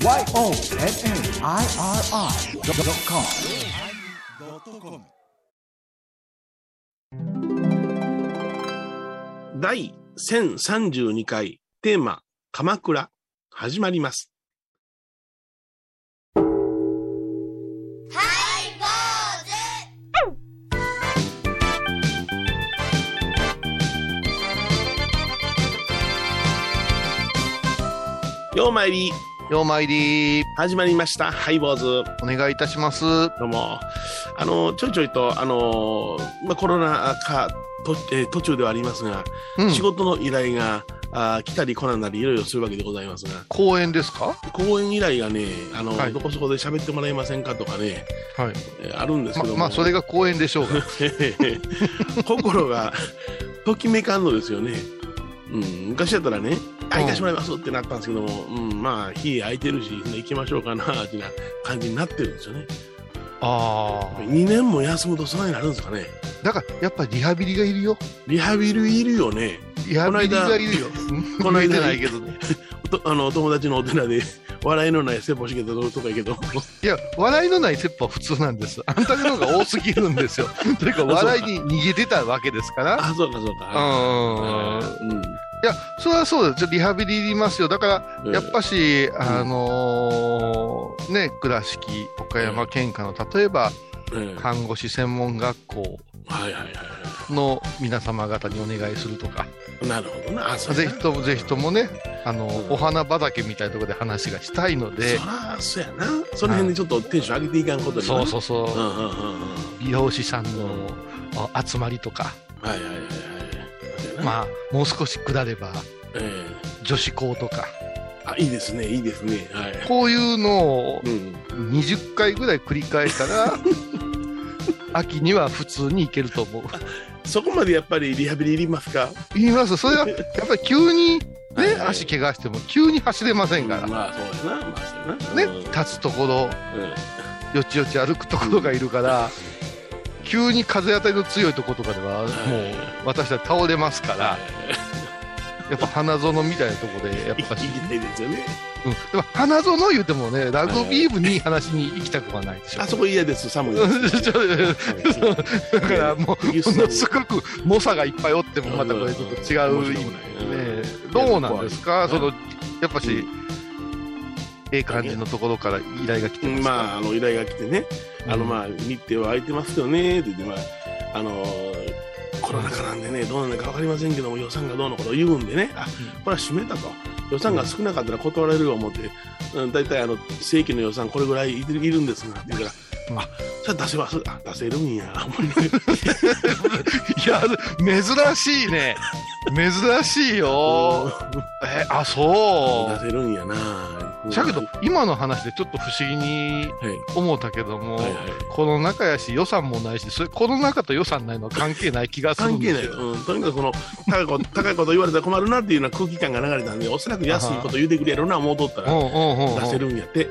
YONNIRI.com 第1032回テーマ「鎌倉」始まります。ようまいりようまいり。始まりました。ハイボーズ。お願いいたします。どうも。あのちょいちょいとあの、まあ、コロナ禍と、えー途中ではありますが、うん。仕事の依頼があー来たり来なんだりいろいろするわけでございますが。公演ですか？講演依頼がねあの、はい。どこそこで喋ってもらえませんかとかね、はい。えーあるんですけまども、まあ、それが公演でしょうが。心がときめかんのですよね。うん、昔だったらね、あ、行かしてもらいますってなったんですけども、うん、まあ、日空いてるし、行きましょうかな、ってな感じになってるんですよね。ああ。2年も休むとそうになるんですかね。だから、やっぱりリハビリがいるよ。リハビリいるよね。リハビリがいるよ。この間ないけどね。とあの友達のお寺で笑いのない説法しけたとかやけど、いや、笑いのない説法は普通なんです。あんたの方が多すぎるんですよ。というか、笑いに逃げてたわけですから。あ、そうかそううん。か。うん。いや、それはそうです。リハビリいりますよ。だから、うんやっぱし、あのーね、倉敷、岡山県下の、例えば、うん看護師専門学校の皆様方にお願いするとか、い。なるほどな。ぜひとも、ぜひともね、あの、うんお花畑みたいなところで話がしたいのでそ、らそうやな。その辺でちょっとテンション上げていかんことにそうそうそう、うんうんうんうん。美容師さんのあ集まりとか、はいはいはいはい。あ、まあ、もう少し下れば、え女子校とか、えあ、いいですね、いいですね。はい。こういうのをうん。20回ぐらい繰り返したら、秋には普通に行けると思う。そこまでやっぱりリハビリいりますか？言います。それは、やっぱり急にね、はいはい足怪我しても急に走れませんから。まあそうやな。まあそうやな。ね、立つところ、うん。よちよち歩くところがいるから、急に風当たりの強いところとかでは、もう私たち倒れますから、やっぱ花園みたいなところで、やっぱし、行きたいですよね。うん、でも花園言うてもね、ラグビー部に話に行きたくはないでしょ。あそこ嫌です、寒いうん。です。だからもう、ものすごく猛者がいっぱいおっても、またこれちょっと違う意味で、どうなんですか、そのやっぱし、ええ感じのところから依頼が来てますか、まあ、あの依頼が来てね、あのうんまあ日程は空いてますよね。って言って、まあ、あのコロナ禍なんでね、どうなるか分かりませんけども、予算がどうのことを言うんでね、あこれは閉めたと、予算が少なかったら断られる思って、うん、大体あの正規の予算、これぐらいいるんですがって言うから、うんあそれは出せます、あ出せるんや、いや、珍しいね。珍しいよ。え、あ、そ出せるんやな。う。だけど、今の話でちょっと不思議にはい、思ったけども、はいはいコロナ禍やし予算もないし、それコロナ禍と予算ないのは関係ない気がするん関係ない、ですよ。うん、とにかくこの高いこと 高いこと言われたら困るなっていうような空気感が流れたんで、おそらく安いこと言うてくれるな思うとったら、出せるんやって。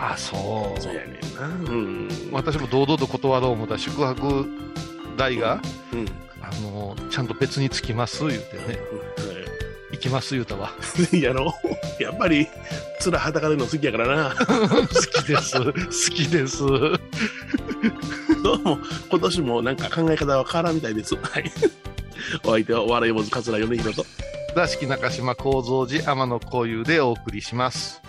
あ、そう。そうやねんな。うん。私も堂々と断ろう思ったら宿泊代が、うん。あの、ちゃんと別につきます言うてね、行きます言うたわ。やろうやっぱり、面裸での好きやからな。好きです。好きです。どうも、今年もなんか考え方は変わらんみたいです。はい。お相手はお笑い坊主桂米宏と。座敷中島幸三寺天野幸雄でお送りします。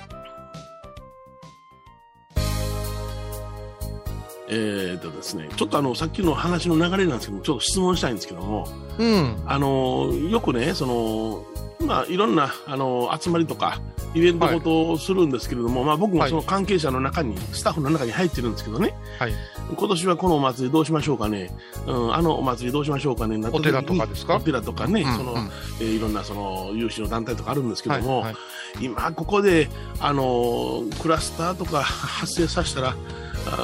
えーとですね、ちょっとあの、さっきの話の流れなんですけども、ちょっと質問したいんですけども、うん。あの、よくね、その、まあ、いろんな、あの、集まりとか、イベントごとをするんですけれども、まあ僕もその関係者の中に、スタッフの中に入ってるんですけどね、はい。今年はこのお祭りどうしましょうかね、うん、あのお祭りどうしましょうかね、なお寺とかですか？お寺とかね、うんそのうんえーいろんなその有志の団体とかあるんですけども、はいはい。今ここで、あのクラスターとか発生させたらあ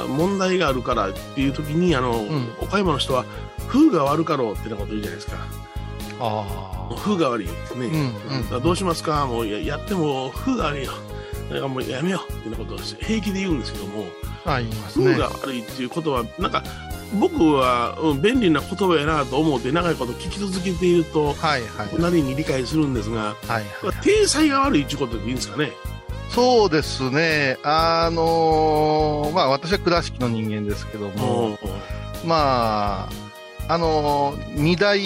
問題があるからっていう時にあの、ん岡山の人は風が悪かろうってなこと言うじゃないですかあ風が悪いですね、うんうんどうしますか？もうややっても風が悪いよだからもうやめようってなことを平気で言うんですけどもあ。あ、言いね。風が悪いっていうことはなんか僕は、うん、便利な言葉やなと思って長いこと聞き続けているとはいはい。なりに理解するんですが、はいはい。体裁が悪いっていうことでいいんですかね？そうですね、あのーまあ、私は倉敷の人間ですけども、まあ、あのー二大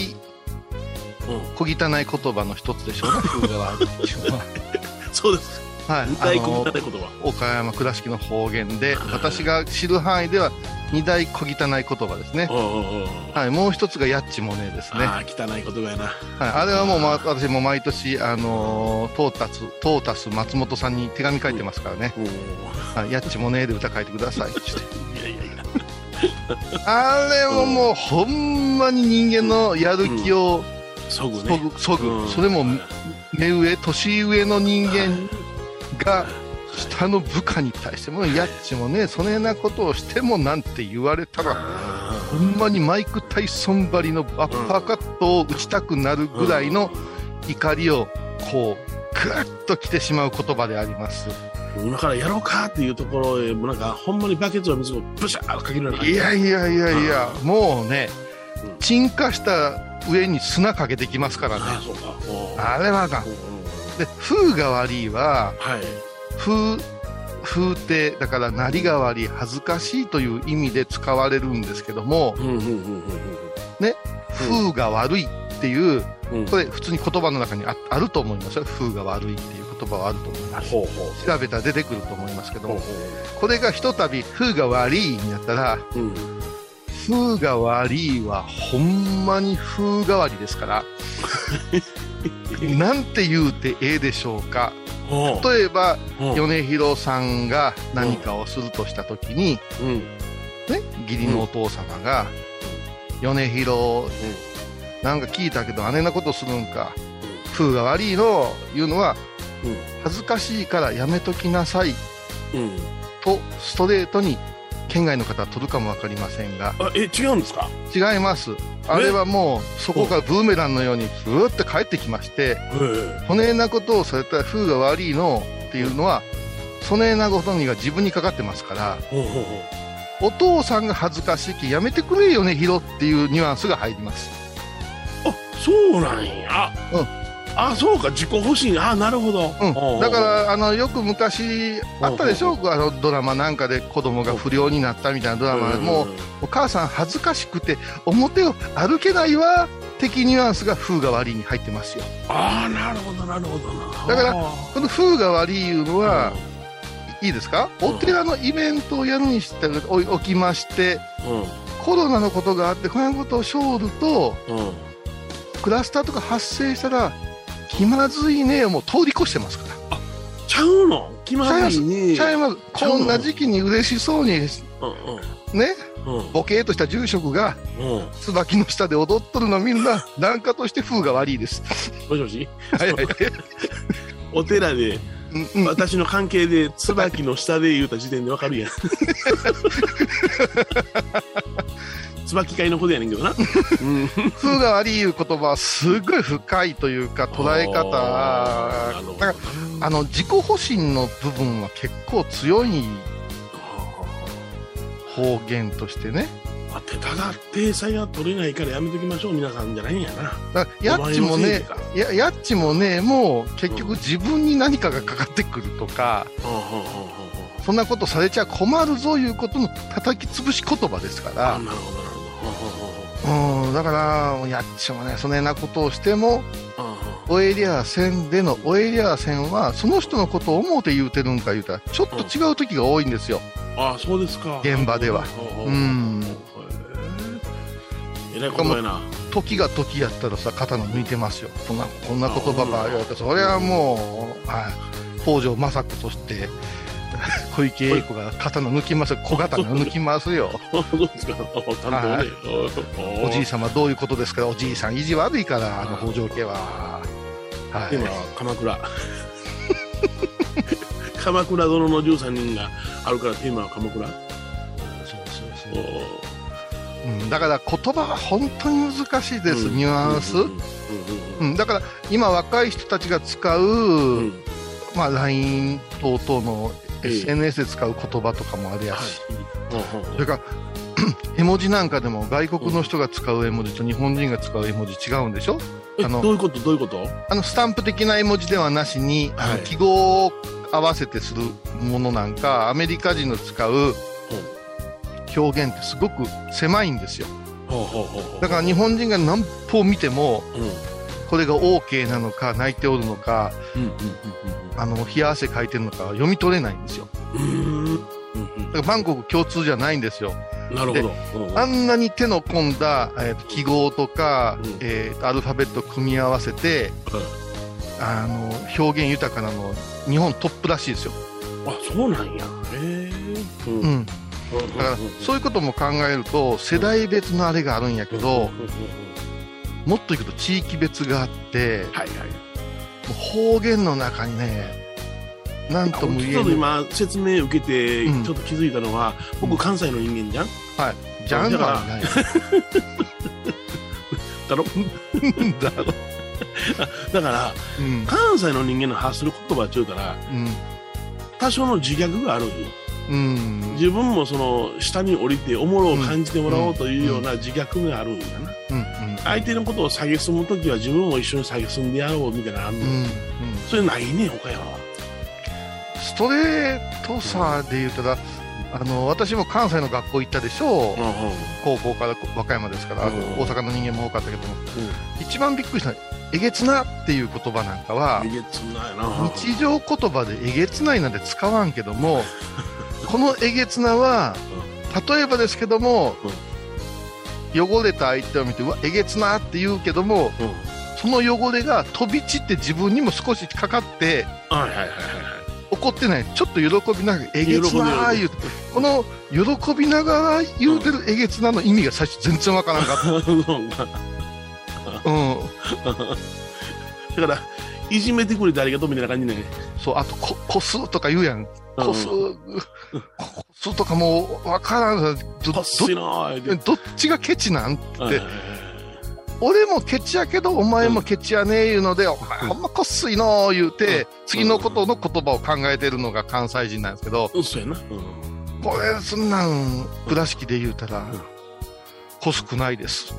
小汚い言葉の一つでしょうね、風が悪いっていうのは。そうです。はい、二大小あの汚い言葉。岡山倉敷の方言で、私が知る範囲では二大小汚い言葉ですね。うんうんうんはい、もう一つがやっちもねですね。ああ、汚い言葉やな。はい、あれはもう、ま、私も毎年、あのートータス、トータス松本さんに手紙書いてますからね。おはい、やっちもねで歌書いてください。いやいやいや。あれももう、ほんまに人間のやる気をそぐね。そぐ、そぐ、うんそれも目上、年上の人間が、下の部下に対しても、やっちもね、そねなことをしてもなんて言われたら、ほんまにマイク・タイソンばりのアッパーカットを打ちたくなるぐらいの怒りを、こう、ぐっと来てしまう言葉であります。今からやろうかっていうところへ、もうなんか、ほんまにバケツの水をブシャーとかけるような感じ。いやいやいやいや、もうねうん、沈下した上に砂かけてきますからね。あれはあかんで、風が悪いは、はい。風、風って、だから、なりが悪い、恥ずかしいという意味で使われるんですけども、うんうんうん風が悪いっていう、うんうん。これ普通に言葉の中にああると思いますよ。風が悪いっていう言葉はあると思います。調べたら出てくると思いますけども、ほこれがひとたび風が悪いになったら、う。うん。風が悪いはほんまに風変わりですから、なんて言うてええでしょうか。例えば、米広さんが何かをするとしたときに、うん。ね、義理のお父様が、米広、なんか聞いたけど、あねなことするんか、風が悪いの、いうのは、うん恥ずかしいからやめときなさいうん。と、ストレートに、県外の方は取るかもわかりませんが、あ、え、違うんですか？違います。あれはもう、そこからブーメランのように、ふーって帰ってきまして、えそねえなことをされたら風が悪いのっていうのは、そねえなことにが自分にかかってますから。お父さんが恥ずかしいきやめてくれよね、ヒロっていうニュアンスが入ります。あ、そうなんや。うんあ、そうか、自己保身。あ、なるほど。うん、だからあのよく昔あったでしょ、うあのドラマなんかで子供が不良になったみたいなドラマ。でもうお母さん恥ずかしくて表を歩けないわ。的ニュアンスが風が悪いに入ってますよ。ああ、なるほど、なるほどな。だからあこの風が悪いいうのーは、いいですか？うんお寺のイベントをやるにしておおきましてうん、コロナのことがあってこういうことをしょると。クラスターとか発生したら気まずいねをもう通り越してますからちゃうの？気まずいね。ちゃいますこんな時期に嬉しそうにうん、ねうん、うん、ボケーっとした住職がうん。椿の下で踊っとるのみんな檀家として風が悪いです。もしもし？はいはいはい。お寺で、うんうん私の関係で、椿の下で言うた時点でわかるやん。椿会のことやねんけどな。うん。風が悪いいう言葉はすごい深いというか捉え方。だからあの自己保身の部分は結構強い方言としてね。あってただ体裁が取れないからやめときましょう皆さんじゃないんやな。やっちもねややっちもねもう結局自分に何かがかかってくるとかうん。そんなことされちゃ困るぞいうことの叩き潰し言葉ですから。あなるほどうん。だからやっちもねそねなことをしてもどうん。うん。うん。おえりゃ線でのおえりゃ線はその人のことを思うて言うてるん。か言うたらちょっと違う時が多いん。ですよ。あそうですか現場ではうん。えらいことやな時が時やったらさ刀抜いてますよ。こん。なこん。な言葉ば言われたらそれはもう、はい、北条政子として 小池栄子が刀抜きますよ小刀抜きますよ。あそうですかあ担当ねはい。おじいさ様どういうことですか？おじいさん意地悪いからあの北条家は。はい。今鎌倉。鎌倉殿の13人があるからテーマは鎌倉？そうそうそう。おうん、だから言葉は本当に難しいです、うん。ニュアンス、だから今若い人たちが使う、まあ、LINE 等々のええ SNS で使う言葉とかもあれやし、はい。それから 絵文字なんかでも外国の人が使う絵文字と日本人が使う絵文字違うんでしょ？えあのどういうこと？どういうこと？あのスタンプ的な絵文字ではなしに、はい。記号合わせてするものなんか、アメリカ人の使う表現ってすごく狭いんですよ。だから日本人が何歩見ても、うんこれが OK なのか、泣いておるのか、うんうんあの、冷や汗かいてるのか読み取れないんですよ。うんうんうんだからバンコク共通じゃないんですよ。うんなるほど。うんあんなに手の込んだ、えーと記号とか、うんえーとアルファベットを組み合わせて、あの、表現豊かなの、日本トップらしいですよ。あ、そうなんや。へえ。うんうん。うんだから、そういうことも考えると、世代別のあれがあるんやけど、もっといくと地域別があって、はいはい。もう方言の中にね、なんとも言えない。今説明受けてうんちょっと気づいたのは、僕関西の人間じゃん？はい。ジャンルはない。だろ？だろ。だからうん。関西の人間の発する言葉っていうからうん。多少の自虐があるんようん。自分もその下に降りておもろを感じてもらおうというような自虐があるんやなうん。相手のことを下げすむ時は自分も一緒に下げすんでやろうみたいなのあんの、うん。うん。それないね岡山は。ストレートさで言ったら、あの、私も関西の学校行ったでしょう。高校から和歌山ですから、うん大阪の人間も多かったけども、一番びっくりしたのはえげつなっていう言葉なんかは日常言葉でえげつないなんて使わんけども、このえげつなは、例えばですけども、汚れた相手を見て、うわ、えげつなって言うけども、うんその汚れが飛び散って自分にも少しかかって、はいはいはいはい怒ってない。ちょっと喜びながら、えげつな言うて、この喜びながら言うてるえげつなの意味が最初全然わからんかった。うん。だからいじめてくれてありがとうみたいな感じねそう、あと、こ、こすとか言うやん。こす、うんこすとかもうわからん。ど、どどっちがケチなんはいはいはい。俺もケチやけど、お前もケチやねいうので、お前ほんまこっすいのー言うて、次のことの言葉を考えてるのが関西人なんですけど、これ、そんなん、倉敷で言うたらうん、こすくないです。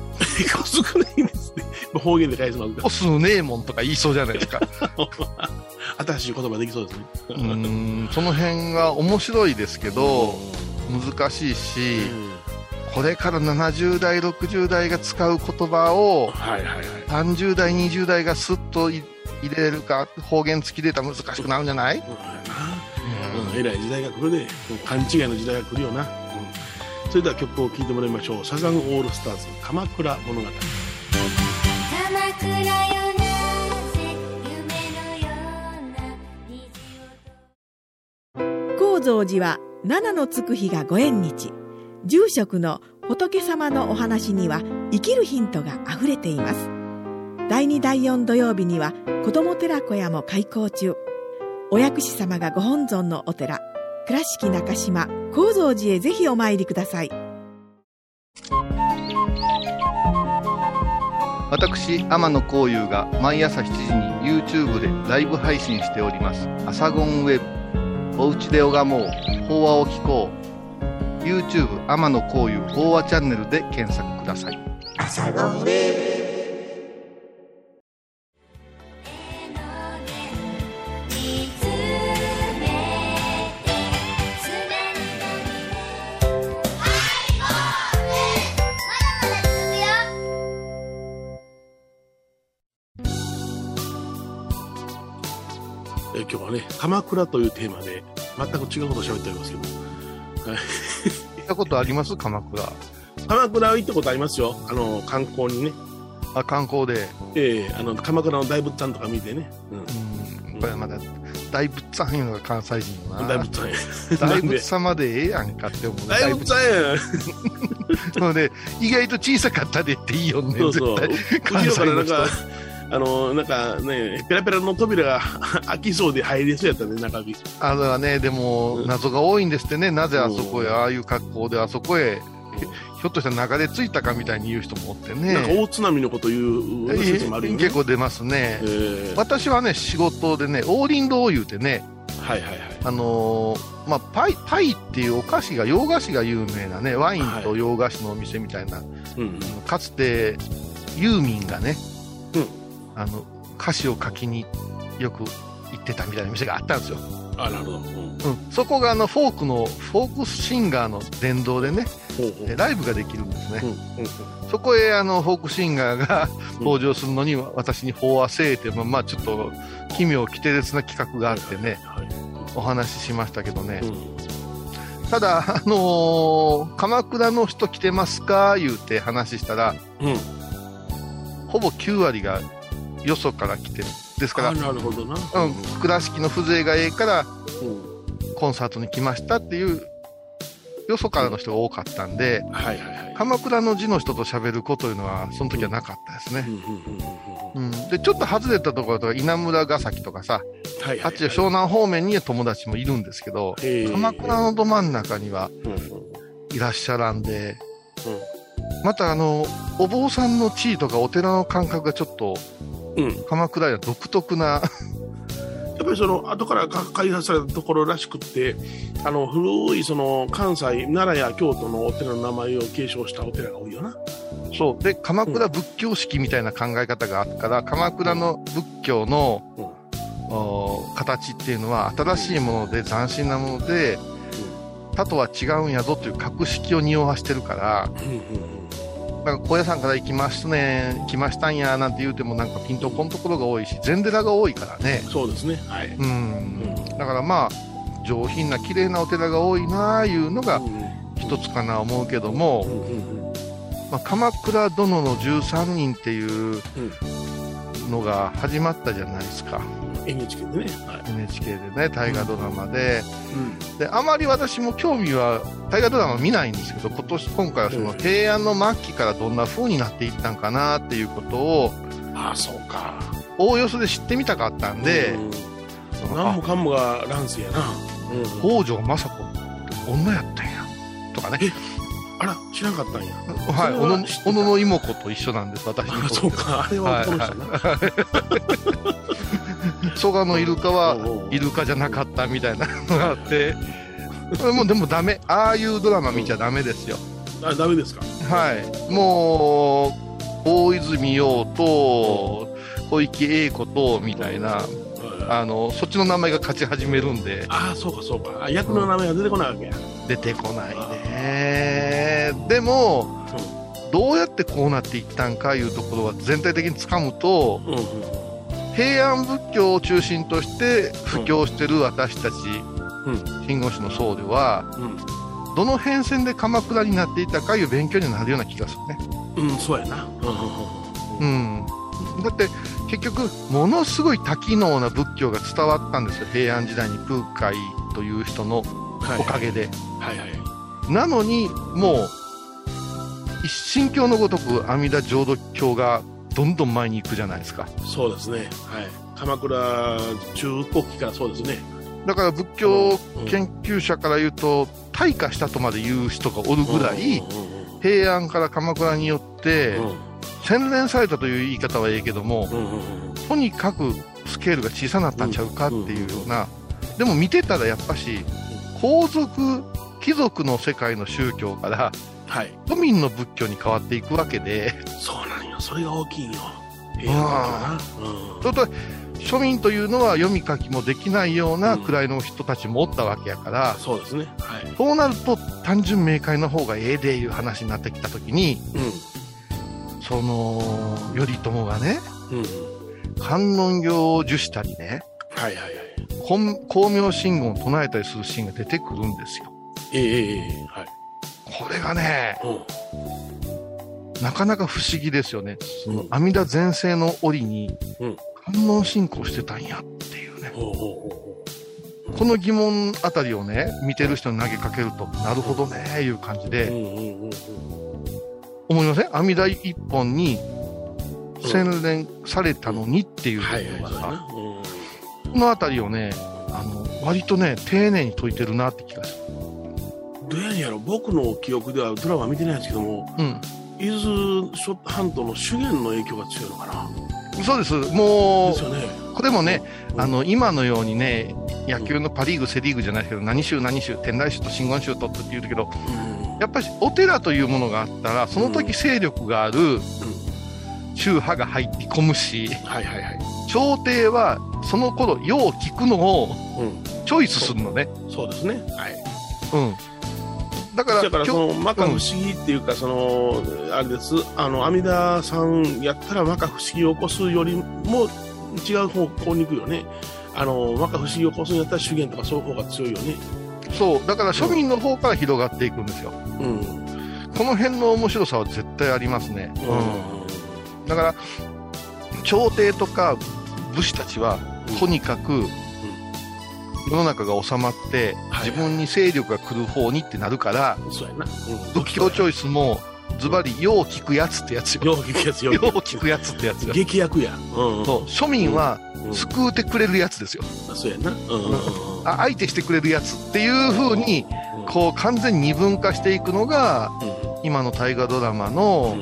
こすくないんですね。方言で返しますこすねえもんとか言いそうじゃないですか。新しい言葉できそうですね。うーん、その辺が面白いですけど、難しいし、うん。これから70代、60代が使う言葉を、はいはいはい。30代、20代がスッとい入れるか、方言付きでたら難しくなるんじゃない、うんやな。うん、えらい時代が来るで、うん勘違いの時代が来るよな、うん、それでは曲を聴いてもらいましょう。サザンオールスターズ鎌倉物語。鎌倉よなぜ夢のような虹を高蔵寺は七のつく日がご縁日。住職の仏様のお話には生きるヒントがあふれています。第2第4土曜日には子ども寺小屋も開校中。お薬師様がご本尊のお寺。倉敷中島・高蔵寺へぜひお参りください私、天野幸雄が毎朝7時に YouTube でライブ配信しております。アサゴンウェブ。おうちで拝もう。法話を聞こう。YouTube 天野幸雄法話チャンネルで検索ください。見今日はね鎌倉というテーマで全く違うことを喋っておりますけど、はい、行ったことあります？鎌倉。鎌倉は行ったことありますよ。あの観光にね。あ、観光で。ええあの鎌倉の大仏さんとか見てね、ううん。これまだ、大仏さんいうのが関西人よん、な。大仏さ んや大仏様で。ええやんかって思う。大仏さんや。そうね、意外と小さかったでっていいよね。そうそう。絶対。後ろからなん関かあのなんかねペラペラの扉が 開きそうで入りそうやったね中身。あれはね、でもうん。謎が多いんですってね、なぜあそこへ、うん。ああいう格好であそこへ、ひょっとしたら流れ着いたかみたいに言う人もおってね。なんか大津波のこと言うえ説もあるよね。結構出ますね。ええ私はね、仕事でね、王林堂言うてね、はいはいはい。あのーまあ、パイ、パイっていうお菓子が、洋菓子が有名なね、ワインと洋菓子のお店みたいな、うんうん。かつてユーミンがね、うんあの歌詞を書きによく行ってたみたいな店があったんですよ。あ、なるほど。うん。うん、そこがあのフォークのフォークシンガーの殿堂でねほうライブができるんですね、うんうんそこへあのフォークシンガーが登場するのに私に法話せえって、まあまあちょっと奇妙奇天烈な企画があってねはい。お話ししましたけどね、うん。ただ、あのー鎌倉の人来てますか？言うて話したらうん。ほぼ9割がよそから来てるですからあ、なるほどな。うん、倉敷の風情がええからうん。コンサートに来ましたっていうよそからの人が多かったんではいはいはい。鎌倉の字の人と喋る子というのはその時はなかったですね、うんうんでちょっと外れたところとか稲村ヶ崎とかさはいはい。あっち湘南方面には友達もいるんですけど鎌倉のど真ん中にはいらっしゃらんでうんまたあのお坊さんの地位とかお寺の感覚がちょっとうん。鎌倉では独特な。やっぱりその後からか開発されたところらしくってあの古いその関西奈良や京都のお寺の名前を継承したお寺が多いよな。そう。で鎌倉仏教式みたいな考え方があるから鎌倉の仏教の、お形っていうのは新しいもので斬新なもので他とは違うんやぞという格式を匂わしてるからうんうんうんなんか高野山から行きますね来ましたんやなんて言うてもなんかピンとこんところが多いし禅寺が多いからね。そうですね。はい、うん。だからまあ上品な綺麗なお寺が多いなあいうのがうん。一つかな思うけども、まあ、鎌倉殿の13人っていうのが始まったじゃないですか NHK でね、はい。NHK でね大河ドラマで。うん。であまり私も興味は大河ドラマ見ないんですけど今年今回はそのうん。平安の末期からどんな風になっていったんかなっていうことをああそうか。おおよそで知ってみたかったんで、うん。その何もかんもが乱世やな、うん。北条政子って女やったんや。とかねあら知らんかったんや。はい小野の妹子と一緒なんです私にあそうか。あれは男の人な、蘇我のイルカはイルカじゃなかったみたいなのがあって。もうでもダメ。ああいうドラマ見ちゃダメですよ。あダメですか？はい。もう大泉洋と小池栄子とみたいなああのそっちの名前が勝ち始めるんで。あーそうかそうか。あ役の名前が出てこないわけや、出てこないねでもどうやってこうなっていったんかいうところは全体的につかむと平安仏教を中心として布教してる私たちうん真言宗の僧ではうんどの変遷で鎌倉になっていたかいう勉強になるような気がするね。うん、そうやな。うんうん、だって結局ものすごい多機能な仏教が伝わったんですよ平安時代に空海という人のはいおかげで。はいはい。なのにもう一神教のごとく阿弥陀浄土教がどんどん前に行くじゃないですか。そうですね。はい。鎌倉中国期からそうですね。だから仏教研究者から言うと退化したとまで言う人がおるぐらい平安から鎌倉によってうん洗練されたという言い方はええけどもとにかくスケールが小さなったんちゃうかっていうようなでも見てたらやっぱし皇族貴族の世界の宗教からはい。都民の仏教に変わっていくわけでそうなんよ。それが大きいんよ。平安だな。うんちょっと庶民というのは読み書きもできないような位の人たちもおったわけやから、そうですね。はい。そうなると単純明快の方がええでいう話になってきた時にうその頼朝がねん。うん。観音経を受したりねはいはいはい。本光明真言を唱えたりするシーンが出てくるんですよええええええはい。これがねうん。なかなか不思議ですよねそのうん阿弥陀全盛の折にうん観音信仰してたんやっていうねこの疑問あたりをね見てる人に投げかけるとなるほどねいう感じう。で。思いません？阿弥陀一本に洗練されたのにっていうとこはいはい。ろがさ。このあたりをねあの割とね丁寧に解いてるなって気がするどうやねんやろ僕の記憶ではドラマ見てないですけどもうん伊豆諸半島の資源の影響が強いのかなそうですもですよねうこれもねうんあの今のようにね野球のパ・リーグセ・リーグじゃないけど何州何州天台州と真言州とって言うけどうんやっぱりお寺というものがあったらその時勢力がある宗派が入って込むしはいはいはい朝廷はその頃よう聞くのをうん。チョイスするのね。そうですね。はい。うん。だから、だから、そ今の、摩訶不思議っていうか、その、あれです。あの、阿弥陀さんやったら摩訶不思議を起こすよりも違う方向に行くよね。あの、摩訶不思議を起こすんやったら修験とかそういう方が強いよね。日そう、だから庶民の方から広がっていくんですよ。うん。この辺の面白さは絶対ありますね。うん。だから、朝廷とか武士たちは、とにかく、世の中が収まって、はい自分に勢力が来る方にってなるから、そうやな。うん。仏教チョイスも、ズバリ、よう聞くやつってやつよ。よう聞くやつよ。よう聞くやつってやつよ。劇薬や。うん、うん。そう庶民はうん救うてくれるやつですよ。そうやな。うん。あ相手してくれるやつっていう風に、こう完全に二分化していくのが、今の大河ドラマの、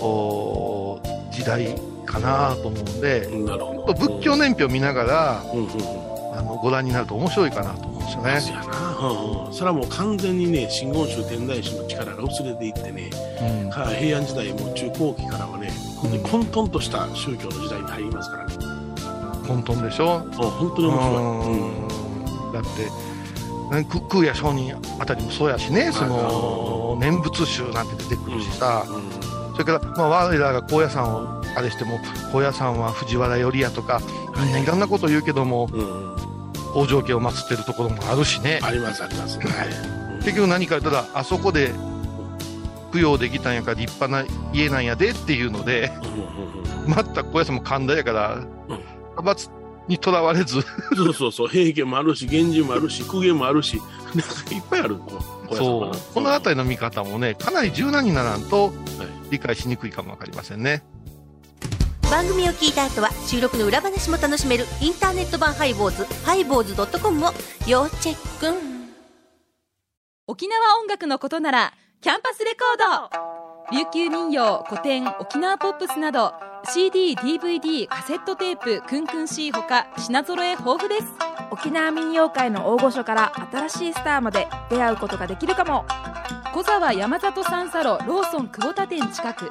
お時代かなと思うんで、うん。なるほど。仏教年表見ながら、うんうんうん。あのご覧になると面白いかなと思うんですよね。そうやな。うんうん。それはもう完全にね、真言宗天台宗の力が薄れていってね、うんは平安時代も中後期からはね、本当に混沌とした宗教の時代に入りますからね。混沌でしょ、うん本当に面白い。うんうんだって、ねく空也上人あたりもそうやしね、その念仏宗なんて出てくるしさ、それから、まあ、我らが高野山をあれしても、高野山は藤原頼やとか、みんないろんなこと言うけども、うんうん。北条家を祀ってるところもあるしね、ありますあります。はい。結局何か言ったら、あそこで供養できたんやから立派な家なんやでっていうので、うんうんうんも神田やから、うん派閥にとらわれず、そうそうそう、平家もあるし、源氏もあるし、公家もあるし、なんかいっぱいある。そう、この辺りの見方もね、かなり柔軟にならんとはい理解しにくいかもわかりませんね。番組を聞いた後は収録の裏話も楽しめるインターネット版ハイボーズハイボーズドットコムを要チェック。沖縄音楽のことならキャンパスレコード。琉球民謡古典沖縄ポップスなど CD/DVD カセットテープクンクン C ほか品揃え豊富です。沖縄民謡界の大御所から新しいスターまで出会うことができるかも。小沢山里三佐路ローソン久保田店近く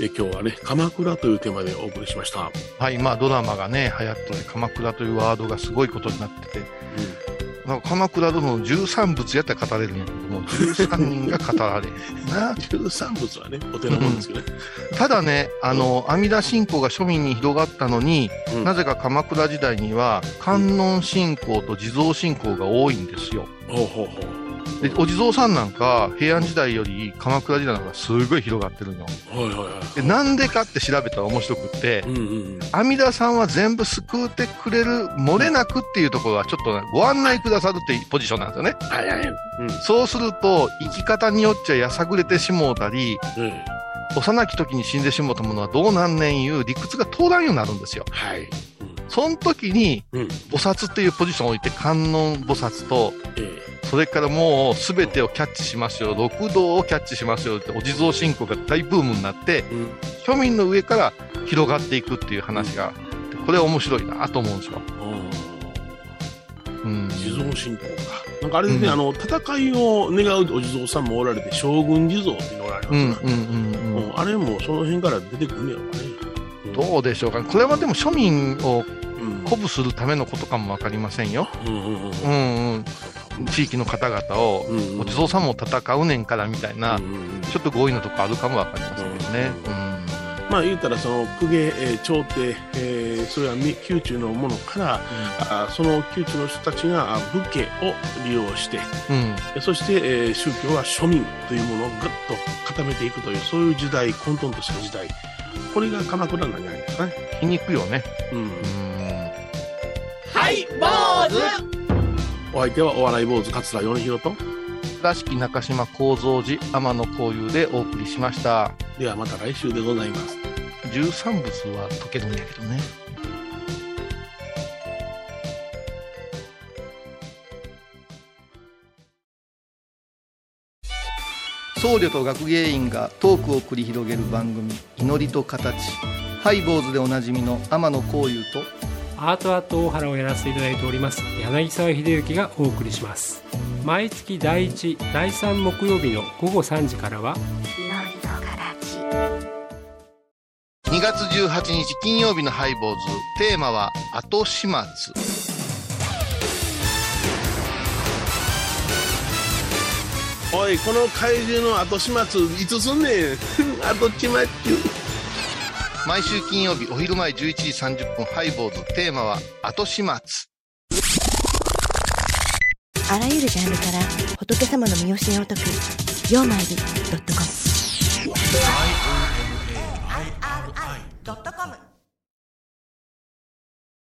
え今日はね、鎌倉というテーマでお送りしました。はい、まあドラマがね、流行ってて、鎌倉というワードがすごいことになってて、なんか鎌倉殿の13仏やったら語れるんやけども、13人が語られへん な。十三仏はね、お手のもんですけどね。ただね、あの、阿弥陀信仰が庶民に広がったのに、うんなぜか鎌倉時代には観音信仰と地蔵信仰が多いんですよ。ほうほうほう。で、お地蔵さんなんか平安時代より鎌倉時代の方がすごい広がってるのよ。はいはいはい。で、なんでかって調べたら面白くってう、んうん。阿弥陀さんは全部救うてくれる、漏れなくっていうところはちょっとねご案内くださるっていうポジションなんですよね。はいはい。うん。そうすると、生き方によっちゃやさぐれてしもうたり、うん。幼き時に死んでしもうたものはどうなんねんいう理屈が通らんようになるんですよ。はい。その時に、うん。うん。菩薩っていうポジションを置いて観音菩薩と、えそれからもう全てをキャッチしますよ、六道をキャッチしますよってお地蔵信仰が大ブームになって。庶民の上から広がっていくっていう話がこれは面白いなと思うんですよ。うん。地蔵信仰か。なんかあれですね、うんあの、戦いを願うお地蔵さんもおられて、将軍地蔵っていうのがおられうんますあれもその辺から出てくるんねやろかね。どうでしょうか。これはでも庶民をうん。鼓舞するためのことかもわかりませんよ。うんうんうん。うんうん。地域の方々を、うんうんお地蔵さんも戦うねんからみたいな、うんうんうんちょっと強引なとこあるかもわかりませんけどね。まあ言うたらその公家、えー朝廷、えーそれはみ宮中のものから、あその宮中の人たちがあ武家を利用してうん。そして、えー宗教は庶民というものをぐっと固めていくというそういう時代混沌とした時代これが鎌倉なんじゃないですかね。皮肉よね。うんうん。お相手はお笑い坊主桂米広と倉敷中島幸三寺天野幸雄でお送りしました。ではまた来週でございます。十三物は解けるんやけどね僧侶と学芸員がトークを繰り広げる番組「祈りと形」ハイボーズでおなじみの天野幸雄とアートアート大原をやらせていただいております。柳沢秀幸がお送りします。毎月第1第3木曜日の午後3時からは2月18日金曜日のハイボーズ。テーマは後始末。おいこの怪獣の後始末いつすんねん。後ちまっちゅう毎週金曜日お昼前11時30分ハイボーズ。テーマは後始末。あらゆるジャンルから仏様の身教えを解く「曜マイルドットコム」ドットコム